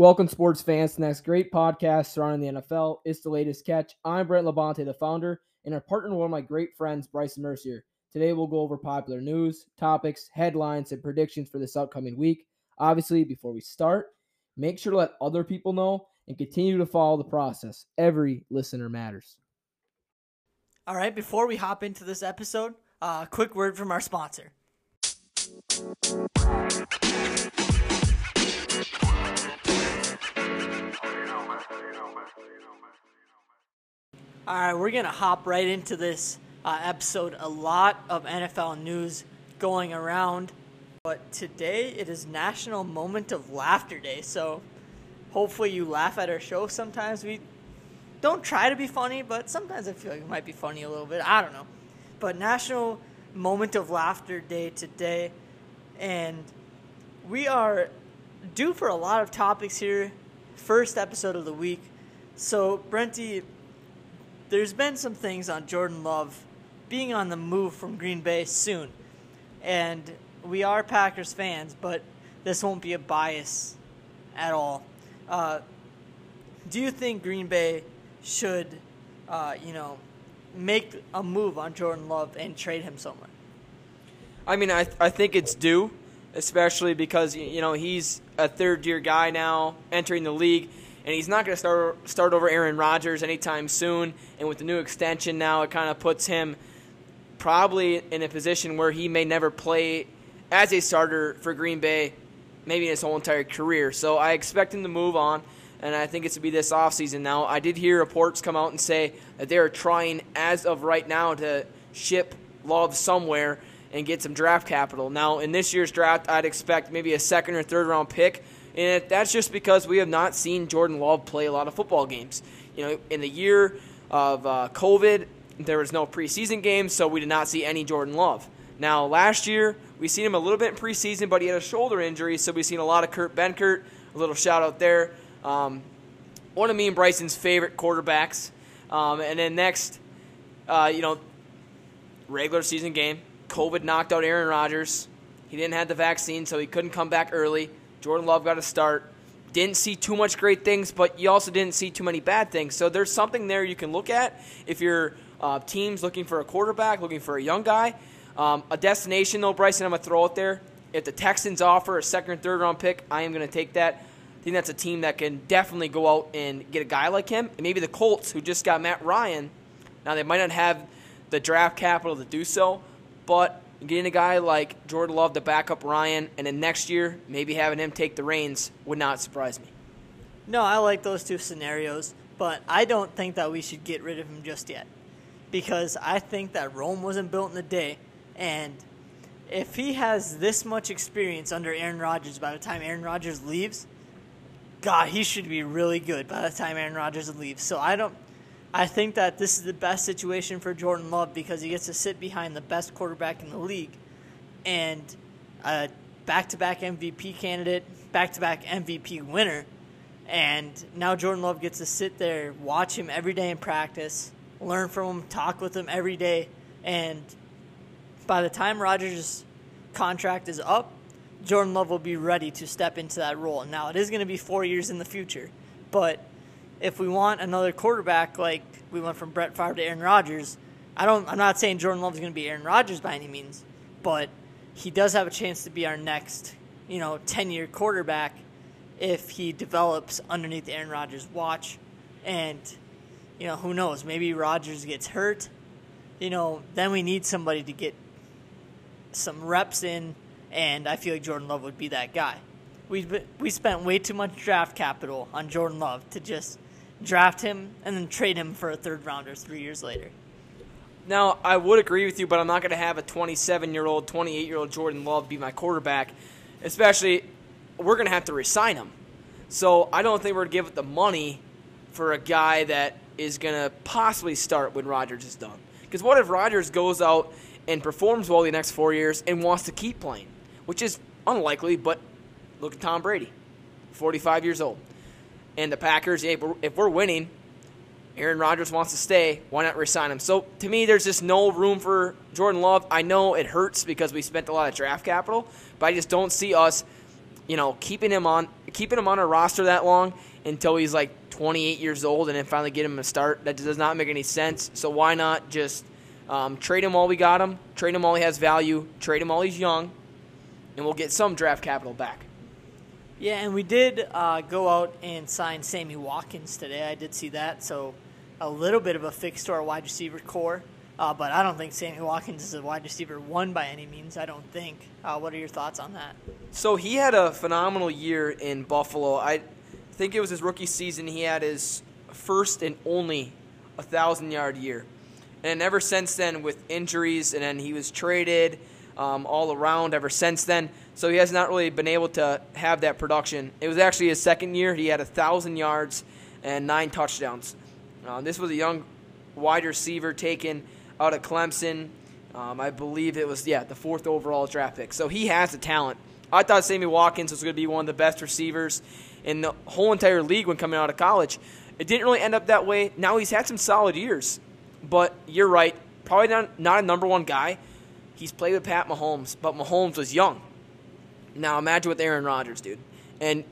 Welcome, sports fans, to the next great podcast surrounding the NFL. It's the latest catch. I'm Brent Labonte, the founder, and I partner one of my great friends, Bryson Mercier. Today, we'll go over popular news, topics, headlines, and predictions for this upcoming week. Obviously, before we start, make sure to let other people know and continue to follow the process. Every listener matters. All right, before we hop into this episode, a uh, quick word from our sponsor. All right, we're going to hop right into this uh, episode. A lot of NFL news going around, but today it is National Moment of Laughter Day. So hopefully you laugh at our show. Sometimes we don't try to be funny, but sometimes I feel like it might be funny a little bit. I don't know. But National Moment of Laughter Day today, and we are due for a lot of topics here. First episode of the week. So, Brenty, there's been some things on Jordan Love being on the move from Green Bay soon. And we are Packers fans, but this won't be a bias at all. Uh, do you think Green Bay should, uh, you know, make a move on Jordan Love and trade him somewhere? I mean, I, I think it's due, especially because, you know, he's a third year guy now entering the league and he's not going to start start over Aaron Rodgers anytime soon. And with the new extension now, it kind of puts him probably in a position where he may never play as a starter for Green Bay, maybe in his whole entire career. So I expect him to move on, and I think it's to be this offseason now. I did hear reports come out and say that they are trying, as of right now, to ship Love somewhere and get some draft capital. Now, in this year's draft, I'd expect maybe a second or third round pick and that's just because we have not seen Jordan Love play a lot of football games. You know, in the year of uh, COVID, there was no preseason games, so we did not see any Jordan Love. Now, last year, we seen him a little bit in preseason, but he had a shoulder injury, so we've seen a lot of Kurt Benkert. A little shout out there. Um, one of me and Bryson's favorite quarterbacks. Um, and then next, uh, you know, regular season game. COVID knocked out Aaron Rodgers. He didn't have the vaccine, so he couldn't come back early. Jordan Love got a start. Didn't see too much great things, but you also didn't see too many bad things. So there's something there you can look at if your uh, team's looking for a quarterback, looking for a young guy. Um, a destination, though, Bryson, I'm going to throw out there. If the Texans offer a second or third round pick, I am going to take that. I think that's a team that can definitely go out and get a guy like him. And maybe the Colts, who just got Matt Ryan. Now, they might not have the draft capital to do so, but getting a guy like Jordan Love to back up Ryan, and then next year maybe having him take the reins would not surprise me. No, I like those two scenarios, but I don't think that we should get rid of him just yet because I think that Rome wasn't built in a day, and if he has this much experience under Aaron Rodgers by the time Aaron Rodgers leaves, God, he should be really good by the time Aaron Rodgers leaves. So I don't. I think that this is the best situation for Jordan Love because he gets to sit behind the best quarterback in the league and a back to back MVP candidate, back to back MVP winner. And now Jordan Love gets to sit there, watch him every day in practice, learn from him, talk with him every day. And by the time Rodgers' contract is up, Jordan Love will be ready to step into that role. Now, it is going to be four years in the future, but if we want another quarterback like we went from Brett Favre to Aaron Rodgers, I don't. I'm not saying Jordan Love is going to be Aaron Rodgers by any means, but he does have a chance to be our next, you know, 10 year quarterback if he develops underneath Aaron Rodgers' watch. And, you know, who knows? Maybe Rodgers gets hurt. You know, then we need somebody to get some reps in, and I feel like Jordan Love would be that guy. We we spent way too much draft capital on Jordan Love to just draft him, and then trade him for a third rounder three years later. Now, I would agree with you, but I'm not going to have a 27 year old, 28 year old Jordan Love be my quarterback, especially we're going to have to resign him. So I don't think we're going to give it the money for a guy that is going to possibly start when Rodgers is done. Because what if Rodgers goes out and performs well the next four years and wants to keep playing? Which is unlikely, but look at Tom Brady, 45 years old and the Packers, if we're, winning, Aaron Rodgers wants to stay. Why not resign him? So to me, there's just no room for Jordan Love. I know it hurts because we spent a lot of draft capital, but I just don't see us, you know, keeping him on keeping him on our roster that long until he's like 28 years old and then finally get him a start. That does not make any sense. So why not just um, trade him while we got him, trade him while he has value, trade him while he's young, and we'll get some draft capital back. Yeah, and we did uh, go out and sign Sammy Watkins today. I did see that, so a little bit of a fix to our wide receiver core. Uh, but I don't think Sammy Watkins is a wide receiver one by any means. I don't think. Uh, what are your thoughts on that? So he had a phenomenal year in Buffalo. I think it was his rookie season. He had his first and only a thousand yard year, and ever since then, with injuries, and then he was traded um, all around ever since then. So he has not really been able to have that production. It was actually his second year. He had a thousand yards and nine touchdowns. Uh, this was a young wide receiver taken out of Clemson. Um, I believe it was yeah the fourth overall draft pick. So he has the talent. I thought Sammy Watkins was going to be one of the best receivers in the whole entire league when coming out of college. It didn't really end up that way. Now he's had some solid years, but you're right. Probably not not a number one guy. He's played with Pat Mahomes, but Mahomes was young. Now imagine with Aaron Rodgers, dude. And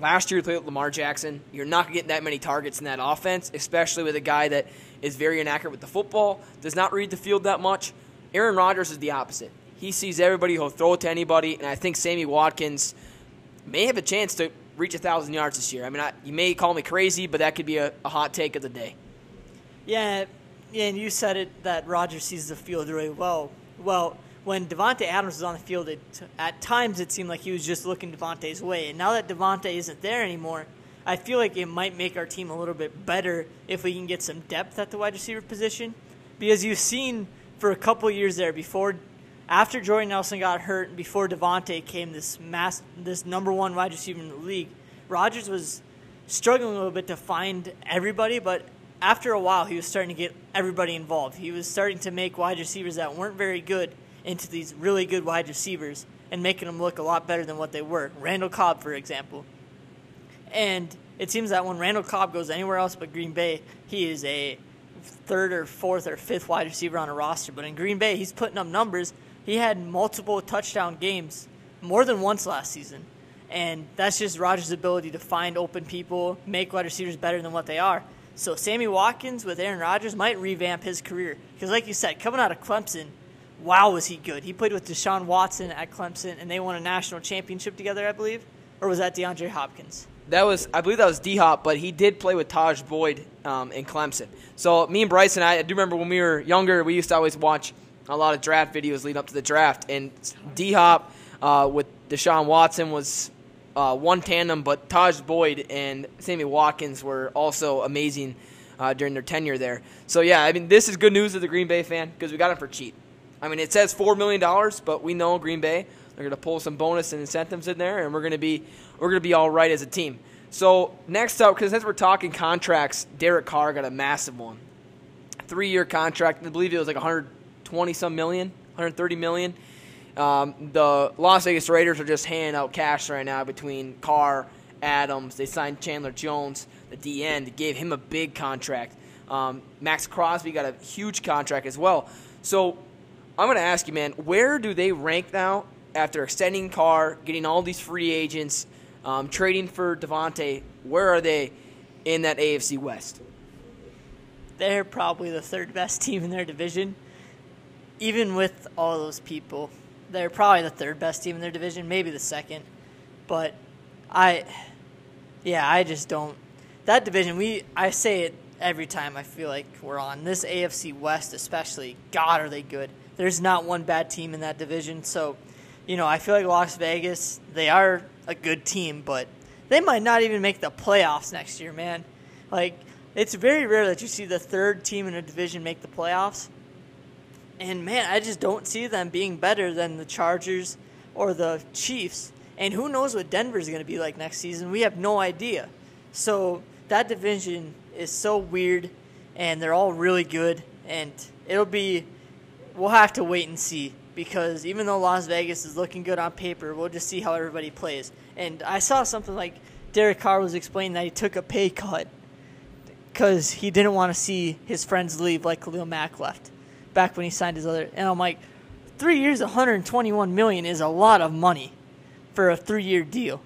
last year you played with Lamar Jackson. You're not getting that many targets in that offense, especially with a guy that is very inaccurate with the football, does not read the field that much. Aaron Rodgers is the opposite. He sees everybody, he'll throw it to anybody, and I think Sammy Watkins may have a chance to reach a thousand yards this year. I mean, I, you may call me crazy, but that could be a, a hot take of the day. Yeah, yeah, and you said it that Rodgers sees the field really well. Well, when Davante Adams was on the field, it, at times it seemed like he was just looking Davante's way. And now that Davante isn't there anymore, I feel like it might make our team a little bit better if we can get some depth at the wide receiver position. Because you've seen for a couple years there before, after Jordan Nelson got hurt, and before Devonte came this mass, this number one wide receiver in the league, Rodgers was struggling a little bit to find everybody, but after a while, he was starting to get everybody involved. He was starting to make wide receivers that weren't very good into these really good wide receivers and making them look a lot better than what they were. Randall Cobb, for example. And it seems that when Randall Cobb goes anywhere else but Green Bay, he is a third or fourth or fifth wide receiver on a roster. But in Green Bay, he's putting up numbers. He had multiple touchdown games more than once last season. And that's just Rodgers' ability to find open people, make wide receivers better than what they are. So Sammy Watkins with Aaron Rodgers might revamp his career. Because, like you said, coming out of Clemson, wow, was he good. He played with Deshaun Watson at Clemson, and they won a national championship together, I believe. Or was that DeAndre Hopkins? That was, I believe that was D Hop, but he did play with Tajh Boyd um, in Clemson. So me and Bryce and I, I do remember when we were younger, we used to always watch a lot of draft videos leading up to the draft, and D Hop uh, with Deshaun Watson was uh, one tandem, but Tajh Boyd and Sammy Watkins were also amazing uh, during their tenure there. So yeah, I mean this is good news to the Green Bay fan because we got him for cheap. I mean it says four million dollars, but we know Green Bay they're going to pull some bonus and incentives in there, and we're going to be we're going to be all right as a team. So next up, because as we're talking contracts, Derek Carr got a massive one, three-year contract. I believe it was like 120 some million, 130 million. Um, the Las Vegas Raiders are just handing out cash right now between Carr, Adams. They signed Chandler Jones, the DN. Gave him a big contract. Um, Maxx Crosby got a huge contract as well. So I'm going to ask you, man, where do they rank now after extending Carr, getting all these free agents, um, trading for Davante? Where are they in that AFC West? They're probably the third best team in their division. Even with all those people, they're probably the third best team in their division, maybe the second. But I, yeah, I just don't. That division, we I say it every time I feel like we're on this AFC West, especially. God, are they good? There's not one bad team in that division. So, you know, I feel like Las Vegas, they are a good team, but they might not even make the playoffs next year, man. Like, it's very rare that you see the third team in a division make the playoffs. And man, I just don't see them being better than the Chargers or the Chiefs. And who knows what Denver's going to be like next season? We have no idea. So that division is so weird, and they're all really good. And it'll be, we'll have to wait and see because even though Las Vegas is looking good on paper, we'll just see how everybody plays. And I saw something like Derek Carr was explaining that he took a pay cut because he didn't want to see his friends leave like Khalil Mack left back when he signed his other. And I'm like, three years, 121 million is a lot of money for a three-year deal.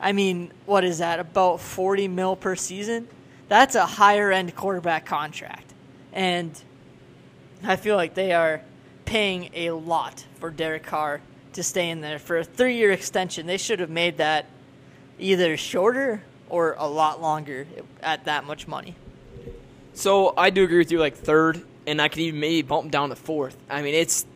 I mean, what is that? About 40 mil per season? That's a higher end quarterback contract. And I feel like they are paying a lot for Derek Carr to stay in there for a three year extension. They should have made that either shorter or a lot longer at that much money. So I do agree with you, like third, and I could even maybe bump down to fourth. I mean, it's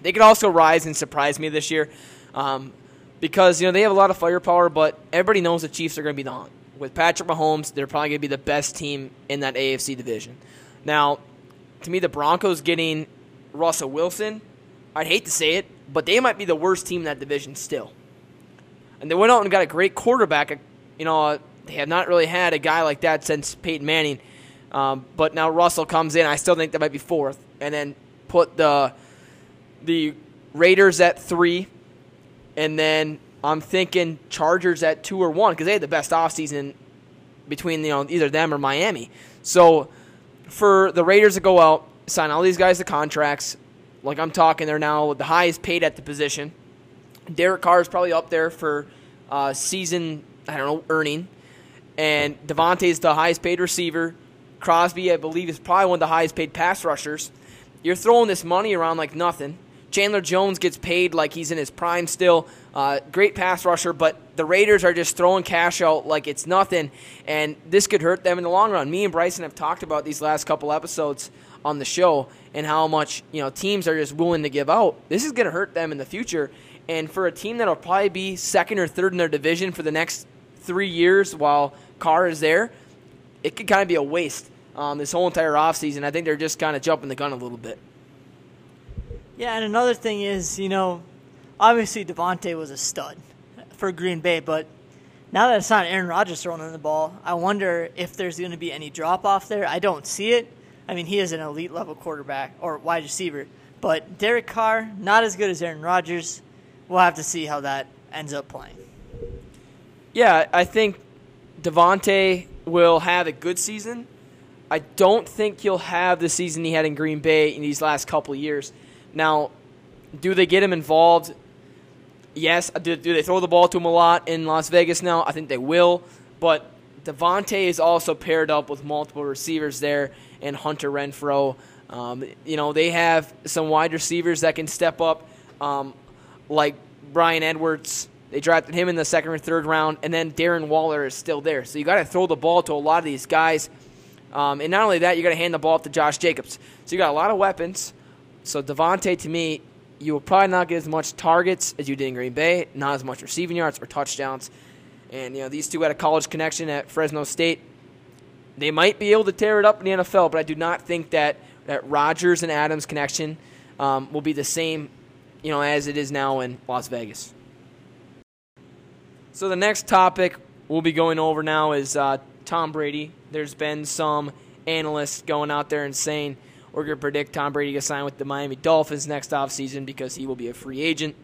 they could also rise and surprise me this year, um, because you know they have a lot of firepower, but everybody knows the Chiefs are going to be the hunt. With Patrick Mahomes, they're probably going to be the best team in that AFC division. Now, to me, the Broncos getting Russell Wilson, I'd hate to say it, but they might be the worst team in that division still. And they went out and got a great quarterback. You know, they have not really had a guy like that since Peyton Manning. Um, but now Russell comes in. I still think that might be fourth, and then put the the Raiders at three, and then I'm thinking Chargers at two or one because they had the best offseason between you know either them or Miami. So for the Raiders to go out, sign all these guys to contracts, like I'm talking, they're now the highest paid at the position. Derek Carr is probably up there for uh, season I don't know earning, and Davante is the highest paid receiver. Crosby, I believe, is probably one of the highest paid pass rushers. You're throwing this money around like nothing. Chandler Jones gets paid like he's in his prime still. Uh, great pass rusher, but the Raiders are just throwing cash out like it's nothing, and this could hurt them in the long run. Me and Bryson have talked about these last couple episodes on the show and how much you know teams are just willing to give out. This is going to hurt them in the future, and for a team that'll probably be second or third in their division for the next three years while Carr is there, it could kind of be a waste. Um, this whole entire offseason, I think they're just kind of jumping the gun a little bit. Yeah, and another thing is, you know, obviously Davante was a stud for Green Bay, but now that it's not Aaron Rodgers throwing in the ball, I wonder if there's going to be any drop off there. I don't see it. I mean, he is an elite level quarterback or wide receiver, but Derek Carr, not as good as Aaron Rodgers. We'll have to see how that ends up playing. Yeah, I think Davante will have a good season. I don't think he'll have the season he had in Green Bay in these last couple years. Now, do they get him involved? Yes. Do, do they throw the ball to him a lot in Las Vegas now? I think they will. But Davante is also paired up with multiple receivers there and Hunter Renfrow. Um, you know, they have some wide receivers that can step up, um, like Bryan Edwards. They drafted him in the second or third round, and then Darren Waller is still there. So you got to throw the ball to a lot of these guys. Um, and not only that, you got to hand the ball to Josh Jacobs. So you got a lot of weapons. So Davante, to me, you will probably not get as much targets as you did in Green Bay, not as much receiving yards or touchdowns. And you know these two had a college connection at Fresno State. They might be able to tear it up in the NFL, but I do not think that that Rodgers and Adams connection um, will be the same, you know, as it is now in Las Vegas. So the next topic we'll be going over now is uh, Tom Brady. There's been some analysts going out there and saying we're going to predict Tom Brady to sign with the Miami Dolphins next offseason because he will be a free agent.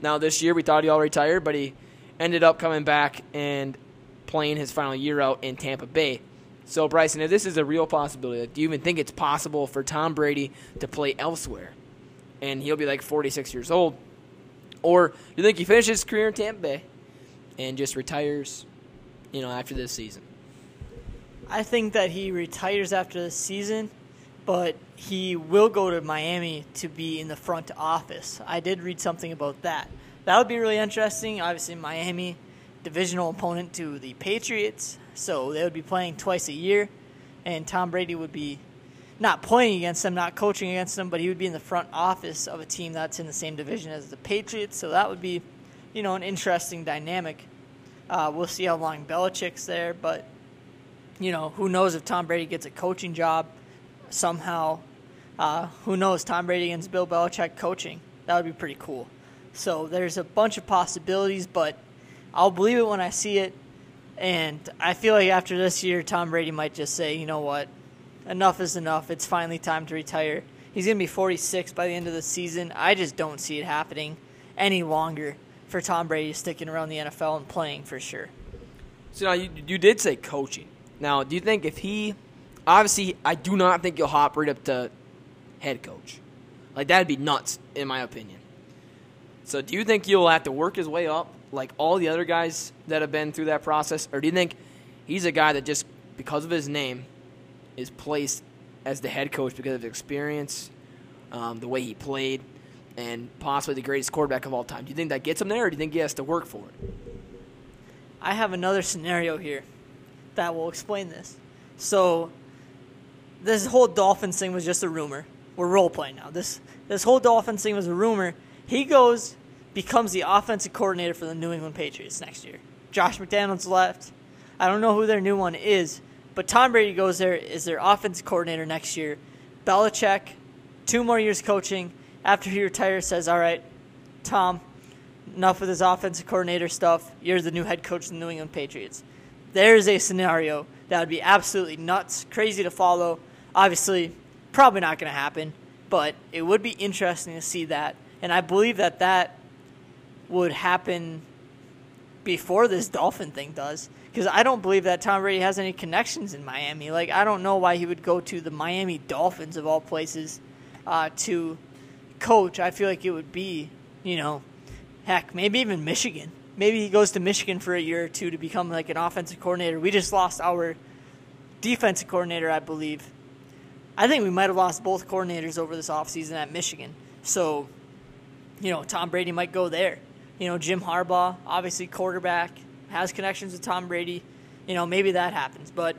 Now, this year we thought he all retired, but he ended up coming back and playing his final year out in Tampa Bay. So, Bryson, if this is a real possibility, do you even think it's possible for Tom Brady to play elsewhere? And he'll be like 46 years old. Or do you think he finishes his career in Tampa Bay and just retires, you know, after this season? I think that he retires after the season but he will go to Miami to be in the front office. I did read something about that. That would be really interesting. Obviously, Miami, divisional opponent to the Patriots, so they would be playing twice a year, and Tom Brady would be not playing against them, not coaching against them, but he would be in the front office of a team that's in the same division as the Patriots. So that would be, you know, an interesting dynamic. Uh, we'll see how long Belichick's there, but you know, who knows if Tom Brady gets a coaching job somehow. Uh, who knows? Tom Brady against Bill Belichick coaching. That would be pretty cool. So there's a bunch of possibilities, but I'll believe it when I see it. And I feel like after this year, Tom Brady might just say, you know what? Enough is enough. It's finally time to retire. He's going to be 46 by the end of the season. I just don't see it happening any longer for Tom Brady sticking around the NFL and playing for sure. So now you, you did say coaching. Now, do you think if he obviously, I do not think you'll hop right up to head coach. Like that'd be nuts, in my opinion. So, do you think you'll have to work his way up like all the other guys that have been through that process, or do you think he's a guy that just because of his name is placed as the head coach because of his experience, um, the way he played, and possibly the greatest quarterback of all time? Do you think that gets him there, or do you think he has to work for it? I have another scenario here that will explain this. So, this whole Dolphins thing was just a rumor. We're role playing now. This this whole Dolphins thing was a rumor. He goes, becomes the offensive coordinator for the New England Patriots next year. Josh McDaniels left. I don't know who their new one is, but Tom Brady goes there is their offensive coordinator next year. Belichick, two more years coaching. After he retires, says, "All right, Tom, enough with this offensive coordinator stuff. You're the new head coach of the New England Patriots." There's a scenario that would be absolutely nuts, crazy to follow. Obviously, probably not going to happen, but it would be interesting to see that. And I believe that that would happen before this Dolphin thing does. Because I don't believe that Tom Brady has any connections in Miami. Like, I don't know why he would go to the Miami Dolphins, of all places, uh, to coach. I feel like it would be, you know, heck, maybe even Michigan. Maybe he goes to Michigan for a year or two to become like an offensive coordinator. We just lost our defensive coordinator, I believe. I think we might have lost both coordinators over this offseason at Michigan. So, you know, Tom Brady might go there. You know, Jim Harbaugh, obviously quarterback, has connections with Tom Brady. You know, maybe that happens. But,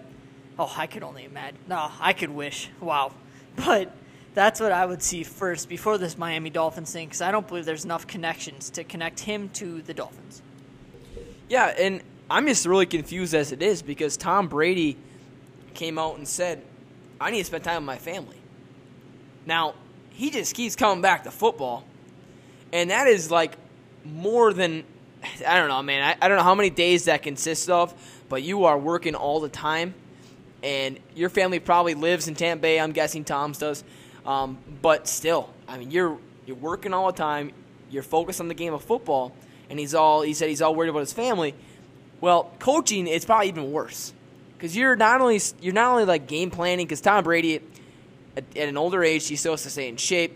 oh, I could only imagine. No, I could wish. Wow. But that's what I would see first before this Miami Dolphins thing because I don't believe there's enough connections to connect him to the Dolphins. Yeah, and I'm just really confused as it is because Tom Brady came out and said, I need to spend time with my family. Now, he just keeps coming back to football, and that is like more than, I don't know, man. I, I don't know how many days that consists of, but you are working all the time, and your family probably lives in Tampa Bay. I'm guessing Tom's does. Um, but still, I mean, you're you're working all the time. You're focused on the game of football, and he's all he said he's all worried about his family. Well, coaching it's probably even worse because you're not only you're not only like game planning because Tom Brady at, at, an older age he still has to stay in shape,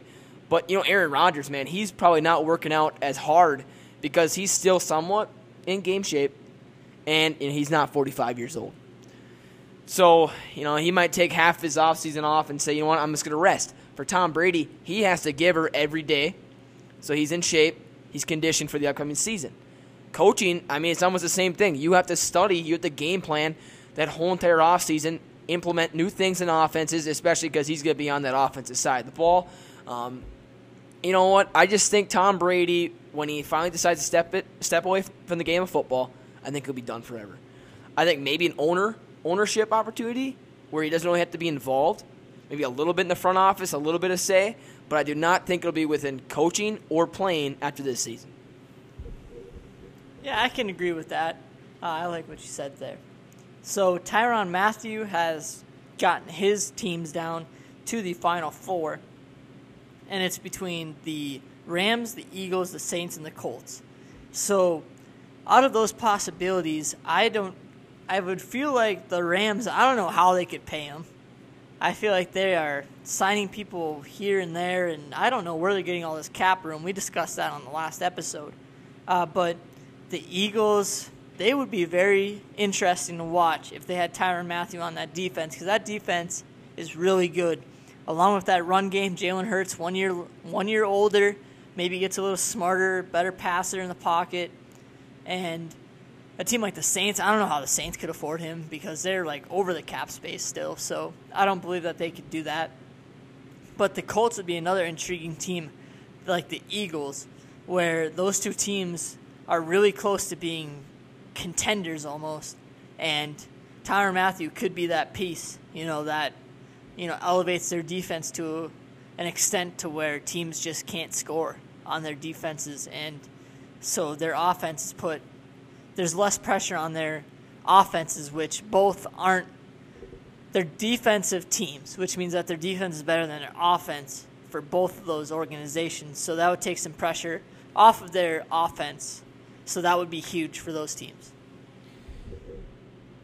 but you know Aaron Rodgers, man, he's probably not working out as hard because he's still somewhat in game shape, and, and he's not 45 years old. So, you know, he might take half his offseason off and say, you know what, I'm just to rest. For Tom Brady, he has to give her every day. So he's in shape. He's conditioned for the upcoming season. Coaching, I mean, it's almost the same thing. You have to study, you have to game plan that whole entire offseason, implement new things in offenses, especially because he's going to be on that offensive side of the ball. Um, you know what? I just think Tom Brady, when he finally decides to step it, step away from the game of football, I think he'll be done forever. I think maybe an owner ownership opportunity where he doesn't really have to be involved. Maybe a little bit in the front office, a little bit of say, but I do not think it'll be within coaching or playing after this season. Yeah, I can agree with that. Uh, I like what you said there. So Tyrann Mathieu has gotten his teams down to the final four, and it's between the Rams, the Eagles, the Saints, and the Colts. So, out of those possibilities, I don't I would feel like the Rams, I don't know how they could pay him. I feel like they are signing people here and there, and I don't know where they're getting all this cap room. We discussed that on the last episode. Uh, but the Eagles, they would be very interesting to watch if they had Tyrann Mathieu on that defense, because that defense is really good. Along with that run game, Jalen Hurts, one year, one year older, maybe gets a little smarter, better passer in the pocket, and a team like the Saints, I don't know how the Saints could afford him because they're like over the cap space still. So I don't believe that they could do that. But the Colts would be another intriguing team, like the Eagles, where those two teams are really close to being contenders almost. And Tyrann Mathieu could be that piece, you know, that you know elevates their defense to an extent to where teams just can't score on their defenses, and so their offense is put there's less pressure on their offenses, which both aren't. They're defensive teams, which means that their defense is better than their offense for both of those organizations. So that would take some pressure off of their offense. So that would be huge for those teams.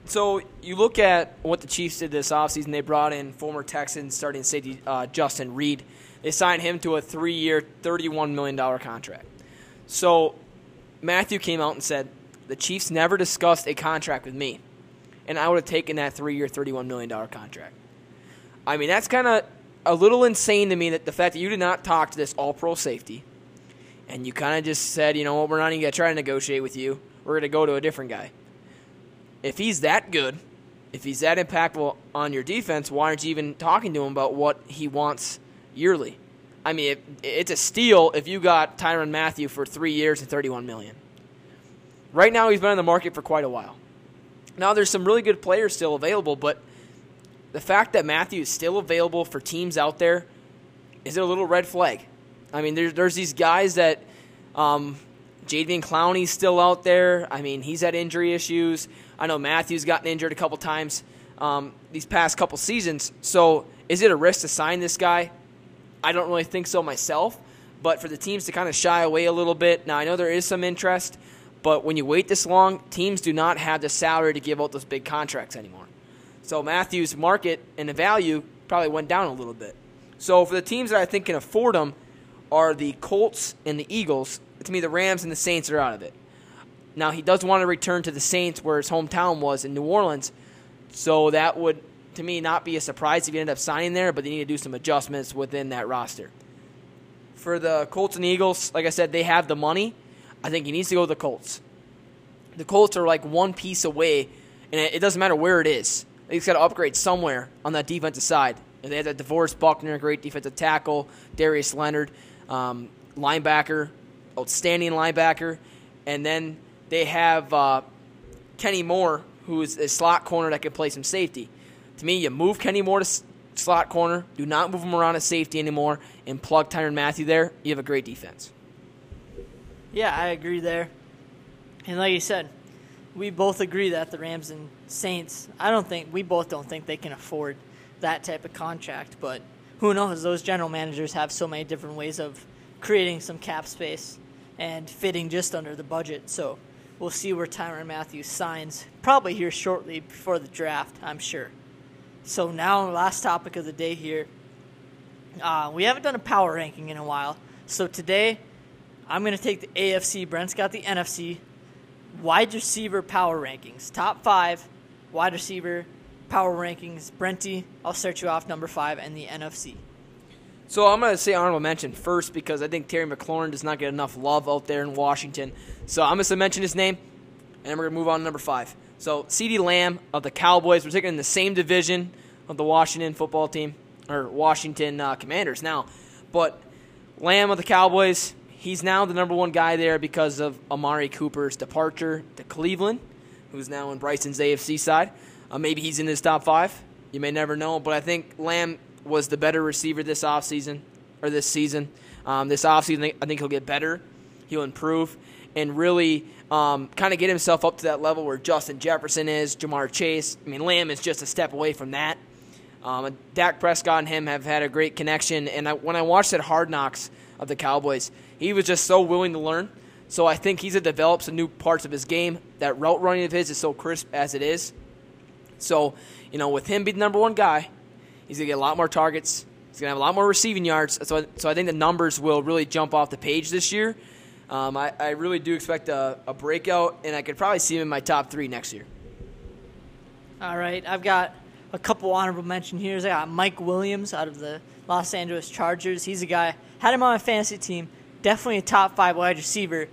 So you look at what the Chiefs did this offseason. They brought in former Texans starting safety uh, Justin Reid. They signed him to a three-year, $31 million contract. So Mathieu came out and said the Chiefs never discussed a contract with me, and I would have taken that three-year, thirty-one million dollar contract. I mean, that's kind of a little insane to me that the fact that you did not talk to this All-Pro safety, and you kind of just said, you know what, we're not even gonna try to negotiate with you. We're gonna go to a different guy. If he's that good, if he's that impactful on your defense, why aren't you even talking to him about what he wants yearly? I mean, it, it's a steal if you got Tyrann Mathieu for three years and thirty-one million. Right now, he's been on the market for quite a while. Now, there's some really good players still available, but the fact that Mathieu is still available for teams out there is a little red flag. I mean, there's there's these guys that um, Jadeveon Clowney's still out there. I mean, he's had injury issues. I know Mathieu's gotten injured a couple times um, these past couple seasons. So, is it a risk to sign this guy? I don't really think so myself. But for the teams to kind of shy away a little bit, now I know there is some interest, but when you wait this long, teams do not have the salary to give out those big contracts anymore. So Mathieu's market and the value probably went down a little bit. So for the teams that I think can afford them are the Colts and the Eagles. To me, the Rams and the Saints are out of it. Now he does want to return to the Saints where his hometown was in New Orleans, so that would to me not be a surprise if he ended up signing there, but they need to do some adjustments within that roster. For the Colts and Eagles, like I said, they have the money. I think he needs to go to the Colts. The Colts are like one piece away, and it doesn't matter where it is. He's got to upgrade somewhere on that defensive side. And they have that DeForest Buckner, great defensive tackle, Darius Leonard, um, linebacker, outstanding linebacker, and then they have uh, Kenny Moore, who is a slot corner that can play some safety. To me, you move Kenny Moore to slot corner, do not move him around at safety anymore, and plug Tyrann Mathieu there. You have a great defense. Yeah, I agree there. And like you said, we both agree that the Rams and Saints, I don't think, we both don't think they can afford that type of contract, but who knows? Those general managers have so many different ways of creating some cap space and fitting just under the budget. So we'll see where Tyrann Mathieu signs, probably here shortly before the draft, I'm sure. So now, last topic of the day here. Uh, we haven't done a power ranking in a while. So today, I'm going to take the AFC. Brent's got the NFC. Wide receiver power rankings. Top five wide receiver power rankings. Brenty, I'll start you off number five and the NFC. So I'm going to say honorable mention first because I think Terry McLaurin does not get enough love out there in Washington. So I'm going to mention his name, and we're going to move on to number five. So CeeDee Lamb of the Cowboys. We're taking in the same division of the Washington football team, or Washington uh, Commanders now. But Lamb of the Cowboys, he's now the number one guy there because of Amari Cooper's departure to Cleveland, who's now in Bryson's AFC side. Uh, maybe he's in his top five. You may never know, but I think Lamb was the better receiver this offseason, or this season. Um, this offseason, I think he'll get better. He'll improve and really um, kind of get himself up to that level where Justin Jefferson is, Ja'Marr Chase. I mean, Lamb is just a step away from that. Um, Dak Prescott and him have had a great connection, and I, when I watched that Hard Knocks of the Cowboys, he was just so willing to learn. So I think he's developed some new parts of his game. That route running of his is so crisp as it is. So, you know, with him being the number one guy, he's going to get a lot more targets. He's going to have a lot more receiving yards. So, so I think the numbers will really jump off the page this year. Um, I, I, really do expect a, a breakout, and I could probably see him in my top three next year. All right. I've got a couple honorable mention here. I got Mike Williams out of the Los Angeles Chargers. He's a guy, had him on my fantasy team. Definitely a top five wide receiver.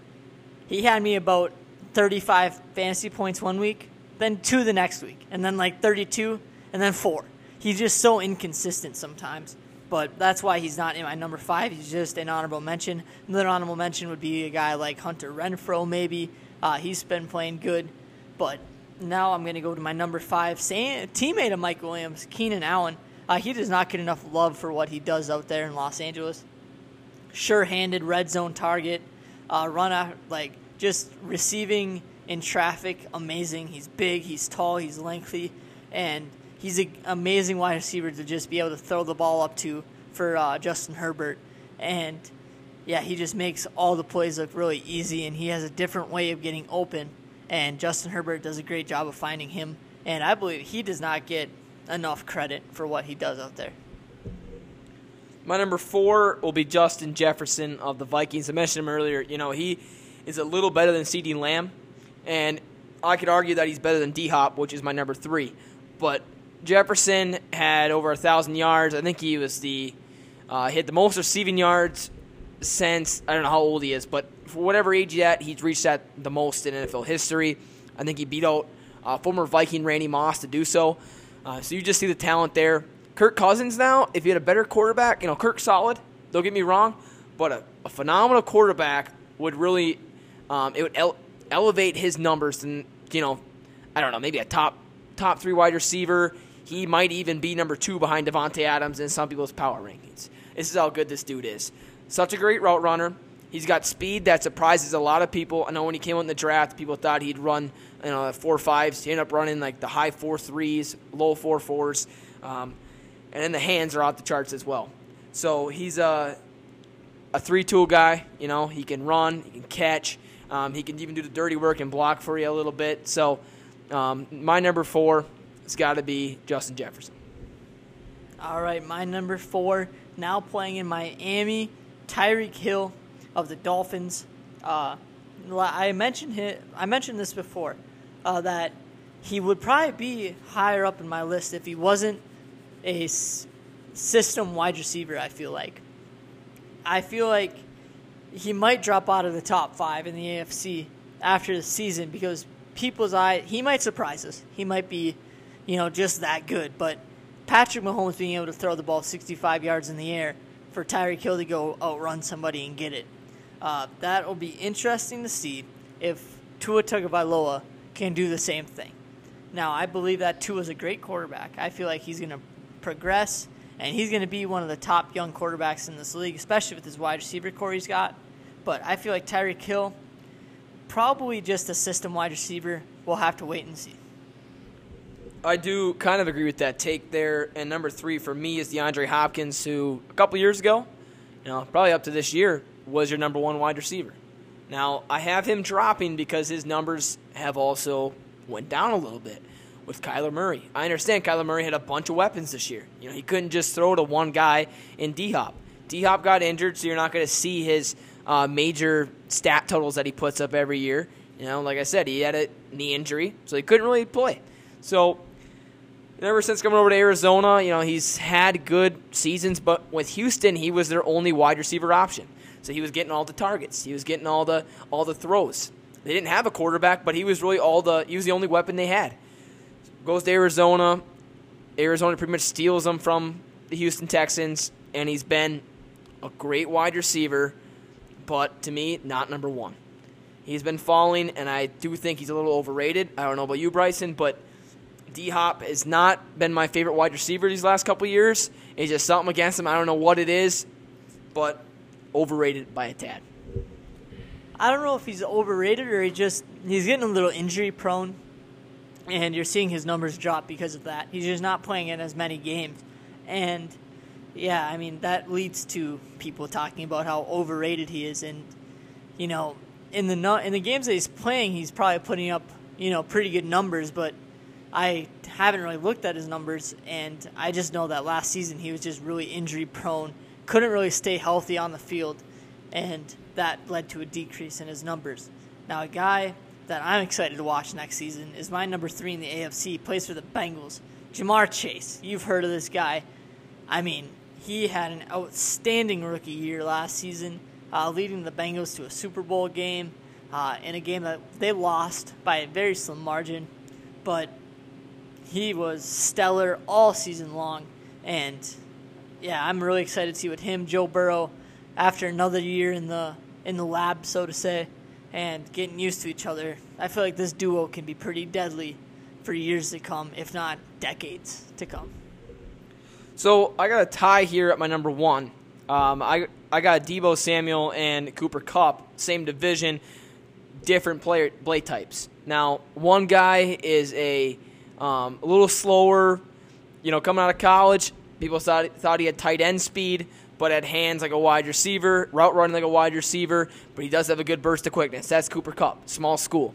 He had me about 35 fantasy points one week, then two the next week, and then like 32, and then four. He's just so inconsistent sometimes. But that's why he's not in my number five. He's just an honorable mention. Another honorable mention would be a guy like Hunter Renfrow, maybe. Uh, he's been playing good. But now I'm going to go to my number five, same, teammate of Mike Williams, Keenan Allen. Uh, he does not get enough love for what he does out there in Los Angeles. Sure-handed red zone target, uh, run out like just receiving in traffic, amazing. He's big, he's tall, he's lengthy, and he's an amazing wide receiver to just be able to throw the ball up to for uh, Justin Herbert. And yeah, he just makes all the plays look really easy, and he has a different way of getting open. And Justin Herbert does a great job of finding him. And I believe he does not get enough credit for what he does out there. My number four will be Justin Jefferson of the Vikings. I mentioned him earlier. You know, he is a little better than CeeDee Lamb, and I could argue that he's better than D Hop, which is my number three. But Jefferson had over a thousand yards. I think he was the uh, hit the most receiving yards since I don't know how old he is, but for whatever age he's at, he's reached that the most in NFL history. I think he beat out uh, former Viking Randy Moss to do so. Uh, so you just see the talent there. Kirk Cousins now, if you had a better quarterback, you know Kirk's solid. Don't get me wrong, but a, a phenomenal quarterback would really um, it would ele- elevate his numbers and you know I don't know maybe a top top three wide receiver. He might even be number two behind Davante Adams in some people's power rankings. This is how good this dude is. Such a great route runner. He's got speed that surprises a lot of people. I know when he came out in the draft, people thought he'd run you know four fives. He ended up running like the high four threes, low four fours, um, and then the hands are off the charts as well. So he's a a three tool guy. You know he can run, he can catch, um, he can even do the dirty work and block for you a little bit. So um, my number four has got to be Justin Jefferson. All right, my number four now playing in Miami, Tyreek Hill of the Dolphins. Uh, I mentioned him, I mentioned this before uh, that he would probably be higher up in my list if he wasn't a s- system wide receiver. I feel like I feel like he might drop out of the top five in the AFC after the season because people's eye he might surprise us. He might be, you know, just that good. But Patrick Mahomes being able to throw the ball 65 yards in the air for Tyreek Hill to go outrun somebody and get it. Uh, that will be interesting to see if Tua Tagovailoa can do the same thing. Now, I believe that Tua is a great quarterback. I feel like he's going to progress, and he's going to be one of the top young quarterbacks in this league, especially with his wide receiver core he's got. But I feel like Tyreek Hill, probably just a system wide receiver. We'll have to wait and see. I do kind of agree with that take there. And number three for me is DeAndre Hopkins, who a couple years ago, you know, probably up to this year, was your number one wide receiver. Now I have him dropping because his numbers have also went down a little bit with Kyler Murray. I understand Kyler Murray had a bunch of weapons this year. You know, he couldn't just throw to one guy in D Hop. D Hop got injured, so you're not going to see his uh, major stat totals that he puts up every year. You know, like I said, he had a knee injury, so he couldn't really play. So ever since coming over to Arizona, you know, he's had good seasons, but with Houston, he was their only wide receiver option. So he was getting all the targets. He was getting all the all the throws. They didn't have a quarterback, but he was really all the he was the only weapon they had. Goes to Arizona. Arizona pretty much steals him from the Houston Texans, and he's been a great wide receiver, but to me, not number one. He's been falling, and I do think he's a little overrated. I don't know about you, Bryson, but D Hop has not been my favorite wide receiver these last couple years. It's just something against him. I don't know what it is, but overrated by a tad. I don't know if he's overrated or he just he's getting a little injury prone, and you're seeing his numbers drop because of that. He's just not playing in as many games, and yeah, I mean that leads to people talking about how overrated he is, and you know, in the in the games that he's playing, he's probably putting up you know pretty good numbers, but I haven't really looked at his numbers, and I just know that last season he was just really injury prone, couldn't really stay healthy on the field, and that led to a decrease in his numbers. Now, a guy that I'm excited to watch next season is my number three in the AFC. Plays for the Bengals, Ja'Marr Chase. You've heard of this guy. I mean, he had an outstanding rookie year last season, uh, leading the Bengals to a Super Bowl game uh, in a game that they lost by a very slim margin, but he was stellar all season long. And yeah, I'm really excited to see what him, Joe Burrow, after another year in the in the lab, so to say, and getting used to each other. I feel like this duo can be pretty deadly for years to come, if not decades to come. So I got a tie here at my number one. Um, I I got Deebo Samuel and Cooper Kupp, same division, different player play types. Now one guy is a um, a little slower, you know, coming out of college. People thought thought he had tight end speed, but had hands like a wide receiver, route running like a wide receiver. But he does have a good burst of quickness. That's Cooper Kupp, small school.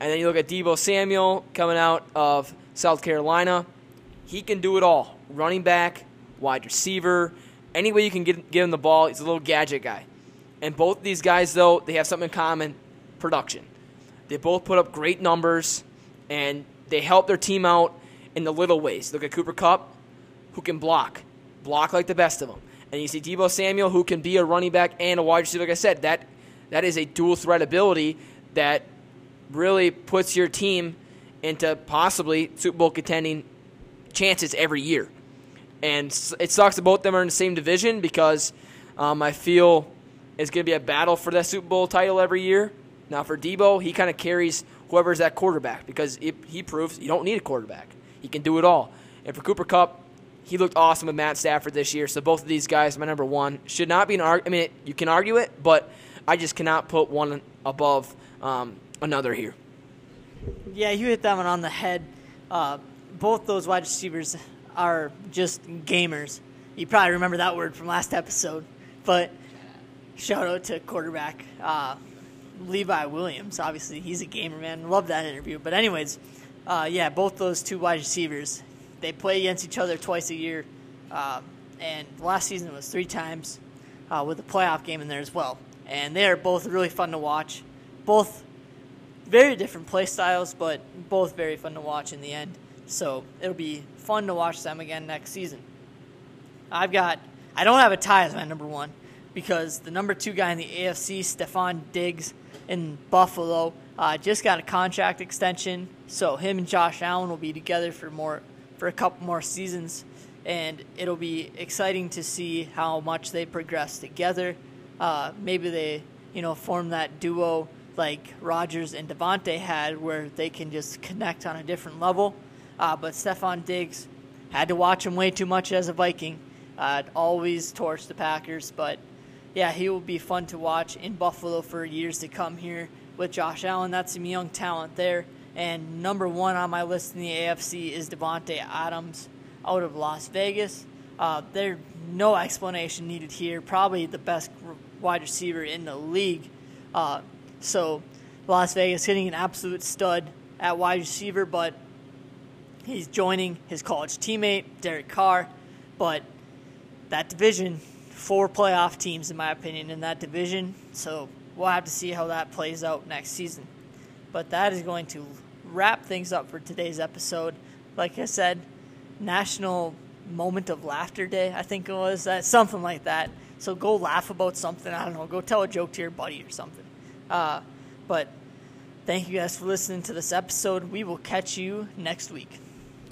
And then you look at Deebo Samuel coming out of South Carolina. He can do it all: running back, wide receiver, any way you can get give him the ball. He's a little gadget guy. And both these guys, though, they have something in common production. They both put up great numbers, and they help their team out in the little ways. Look at Cooper Kupp, who can block, block like the best of them. And you see Deebo Samuel, who can be a running back and a wide receiver. Like I said, that that is a dual threat ability that really puts your team into possibly Super Bowl contending chances every year. And it sucks that both of them are in the same division because um, I feel it's going to be a battle for that Super Bowl title every year. Now, for Deebo, he kind of carries whoever's that quarterback because it, he proves you don't need a quarterback. He can do it all. And for Cooper Kupp, he looked awesome with Matt Stafford this year. So both of these guys, my number one, should not be an argument. I mean, you can argue it, but I just cannot put one above um, another here. Yeah, you hit that one on the head. Uh, both those wide receivers are just gamers. You probably remember that word from last episode. But shout out to quarterback uh, Levi Williams. Obviously, he's a gamer, man. Love that interview. But, anyways, uh, yeah, both those two wide receivers, they play against each other twice a year. Uh, and last season was three times uh, with a playoff game in there as well. And they are both really fun to watch. Both very different play styles, but both very fun to watch in the end. So it'll be fun to watch them again next season. I've got, I don't have a tie as my number one because the number two guy in the AFC, Stefon Diggs in Buffalo, uh, just got a contract extension. So him and Josh Allen will be together for more, for a couple more seasons, and it'll be exciting to see how much they progress together. Uh, maybe they, you know, form that duo like Rodgers and Davante had, where they can just connect on a different level. Uh, but Stefon Diggs had to watch him way too much as a Viking. Uh, always torched the Packers, but yeah, he will be fun to watch in Buffalo for years to come here with Josh Allen. That's some young talent there. And number one on my list in the AFC is Davante Adams out of Las Vegas. Uh, there's no explanation needed here. Probably the best wide receiver in the league. Uh, so Las Vegas hitting an absolute stud at wide receiver, but he's joining his college teammate, Derek Carr. But that division, four playoff teams, in my opinion, in that division. So we'll have to see how that plays out next season. But that is going to wrap things up for today's episode. Like I said, National Moment of Laughter Day, I think it was, that, something like that. So go laugh about something. I don't know. Go tell a joke to your buddy or something. Uh, but thank you guys for listening to this episode. We will catch you next week.